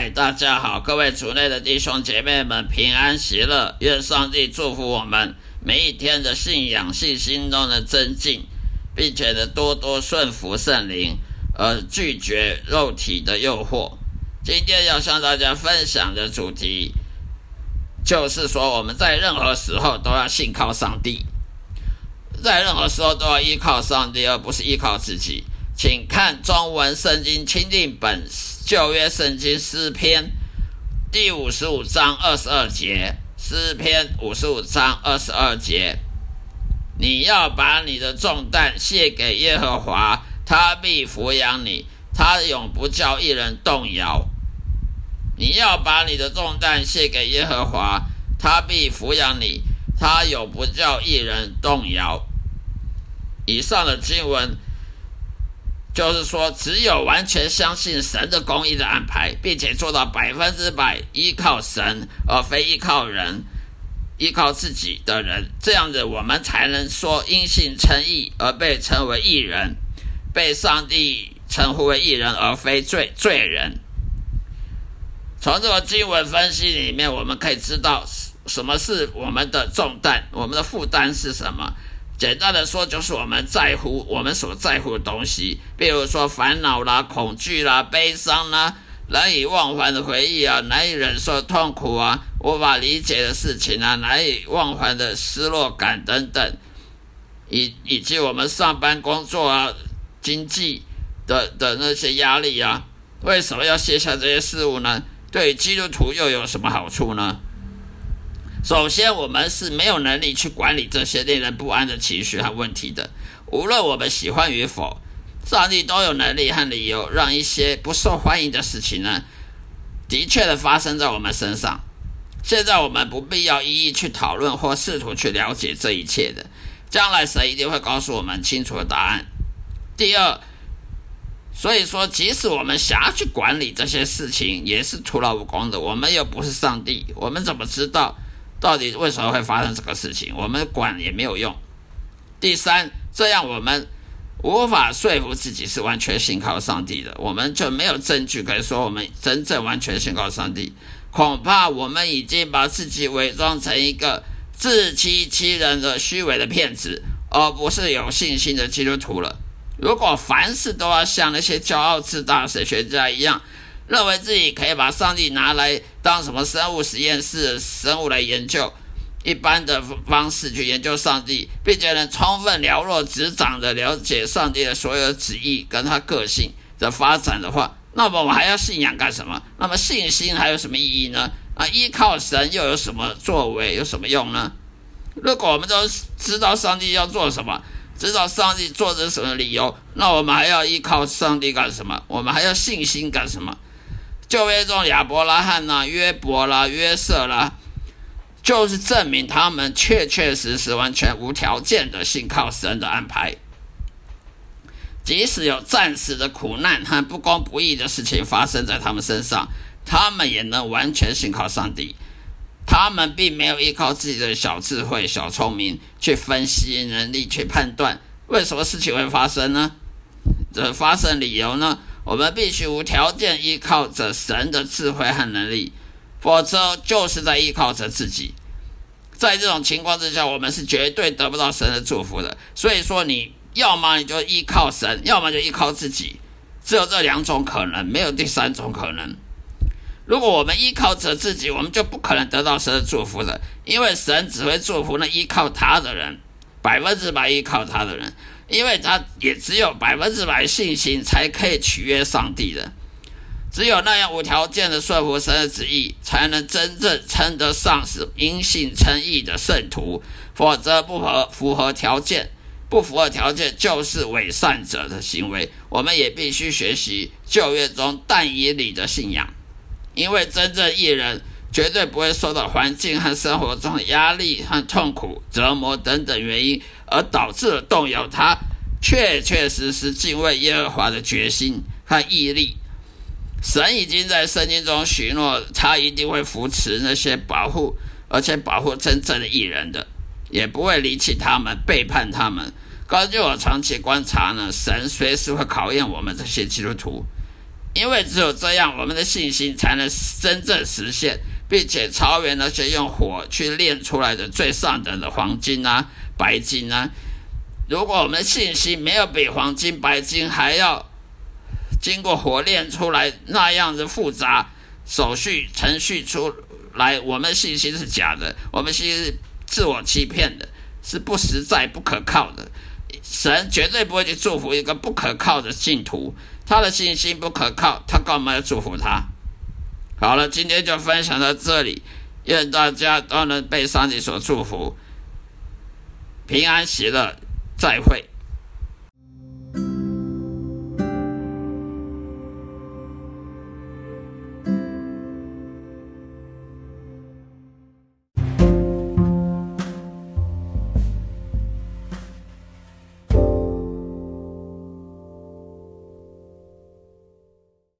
嗨，大家好，各位族内的弟兄姐妹们平安喜乐，愿上帝祝福我们每一天的信仰信心中的增进，并且呢多多顺服圣灵，而拒绝肉体的诱惑。今天要向大家分享的主题，就是说我们在任何时候都要信靠上帝，在任何时候都要依靠上帝，而不是依靠自己。请看中文圣经钦定本旧约圣经诗篇第五十五章二十二节，诗篇五十五章二十二节，你要把你的重担卸给耶和华，他必抚养你，他永不叫一人动摇。你要把你的重担卸给耶和华，他必抚养你，他永不叫一人动摇。以上的经文。就是说，只有完全相信神的公义的安排，并且做到百分之百依靠神，而非依靠人、依靠自己的人，这样子我们才能说因信称义而被称为义人，被上帝称呼为义人，而非罪罪人。从这个经文分析里面，我们可以知道什么是我们的重担，我们的负担是什么。简单的说，就是我们在乎我们所在乎的东西，比如说烦恼啦、恐惧啦、悲伤啦、难以忘怀的回忆啊、难以忍受痛苦啊、无法理解的事情啊、难以忘怀的失落感等等，以以及我们上班工作啊、经济的的那些压力啊，为什么要卸下这些事物呢？对基督徒又有什么好处呢？首先，我们是没有能力去管理这些令人不安的情绪和问题的。无论我们喜欢与否，上帝都有能力和理由让一些不受欢迎的事情呢，的确的发生在我们身上。现在我们不必要一一去讨论或试图去了解这一切的，将来神一定会告诉我们清楚的答案。第二，所以说，即使我们想要去管理这些事情，也是徒劳无功的。我们又不是上帝，我们怎么知道？到底为什么会发生这个事情？我们管也没有用。第三，这样我们无法说服自己是完全信靠上帝的，我们就没有证据可以说我们真正完全信靠上帝。恐怕我们已经把自己伪装成一个自欺欺人的虚伪的骗子，而不是有信心的基督徒了。如果凡事都要像那些骄傲自大的神学家一样，认为自己可以把上帝拿来当什么生物实验室生物来研究，一般的方式去研究上帝，并且能充分了若指掌的了解上帝的所有旨意跟他个性的发展的话，那么我们还要信仰干什么？那么信心还有什么意义呢？啊，依靠神又有什么作为？有什么用呢？如果我们都知道上帝要做什么，知道上帝做的什么理由，那我们还要依靠上帝干什么？我们还要信心干什么？旧约中亚伯拉罕呐、约伯啦、约瑟啦，就是证明他们确确实实、完全无条件的信靠神的安排。即使有暂时的苦难和不公不义的事情发生在他们身上，他们也能完全信靠上帝。他们并没有依靠自己的小智慧、小聪明去分析能力、去判断为什么事情会发生呢？这发生理由呢？我们必须无条件依靠着神的智慧和能力，否则就是在依靠着自己。在这种情况之下，我们是绝对得不到神的祝福的。所以说，你要么你就依靠神，要么就依靠自己，只有这两种可能，没有第三种可能。如果我们依靠着自己，我们就不可能得到神的祝福的，因为神只会祝福那依靠他的人，百分之百依靠他的人。因为他也只有百分之百信心，才可以取悦上帝的。只有那样无条件的顺服神的旨意，才能真正称得上是因信称义的圣徒。否则不合符合条件，不符合条件就是伪善者的行为。我们也必须学习旧约中但以理的信仰，因为真正艺人绝对不会受到环境和生活中的压力和痛苦、折磨等等原因。而导致了动摇他确确实实敬畏耶和华的决心和毅力。神已经在圣经中许诺，他一定会扶持那些保护而且保护真正的艺人的，也不会离弃他们、背叛他们。根据我长期观察呢，神随时会考验我们这些基督徒，因为只有这样，我们的信心才能真正实现，并且超越那些用火去炼出来的最上等的黄金啊、白金啊。如果我们的信心没有比黄金、白金还要经过火炼出来那样的复杂手续程序出来，我们信心是假的，我们信心是自我欺骗的，是不实在、不可靠的。神绝对不会去祝福一个不可靠的信徒。他的信心不可靠，他干嘛要祝福他？好了，今天就分享到这里，愿大家都能被上帝所祝福，平安喜乐，再会。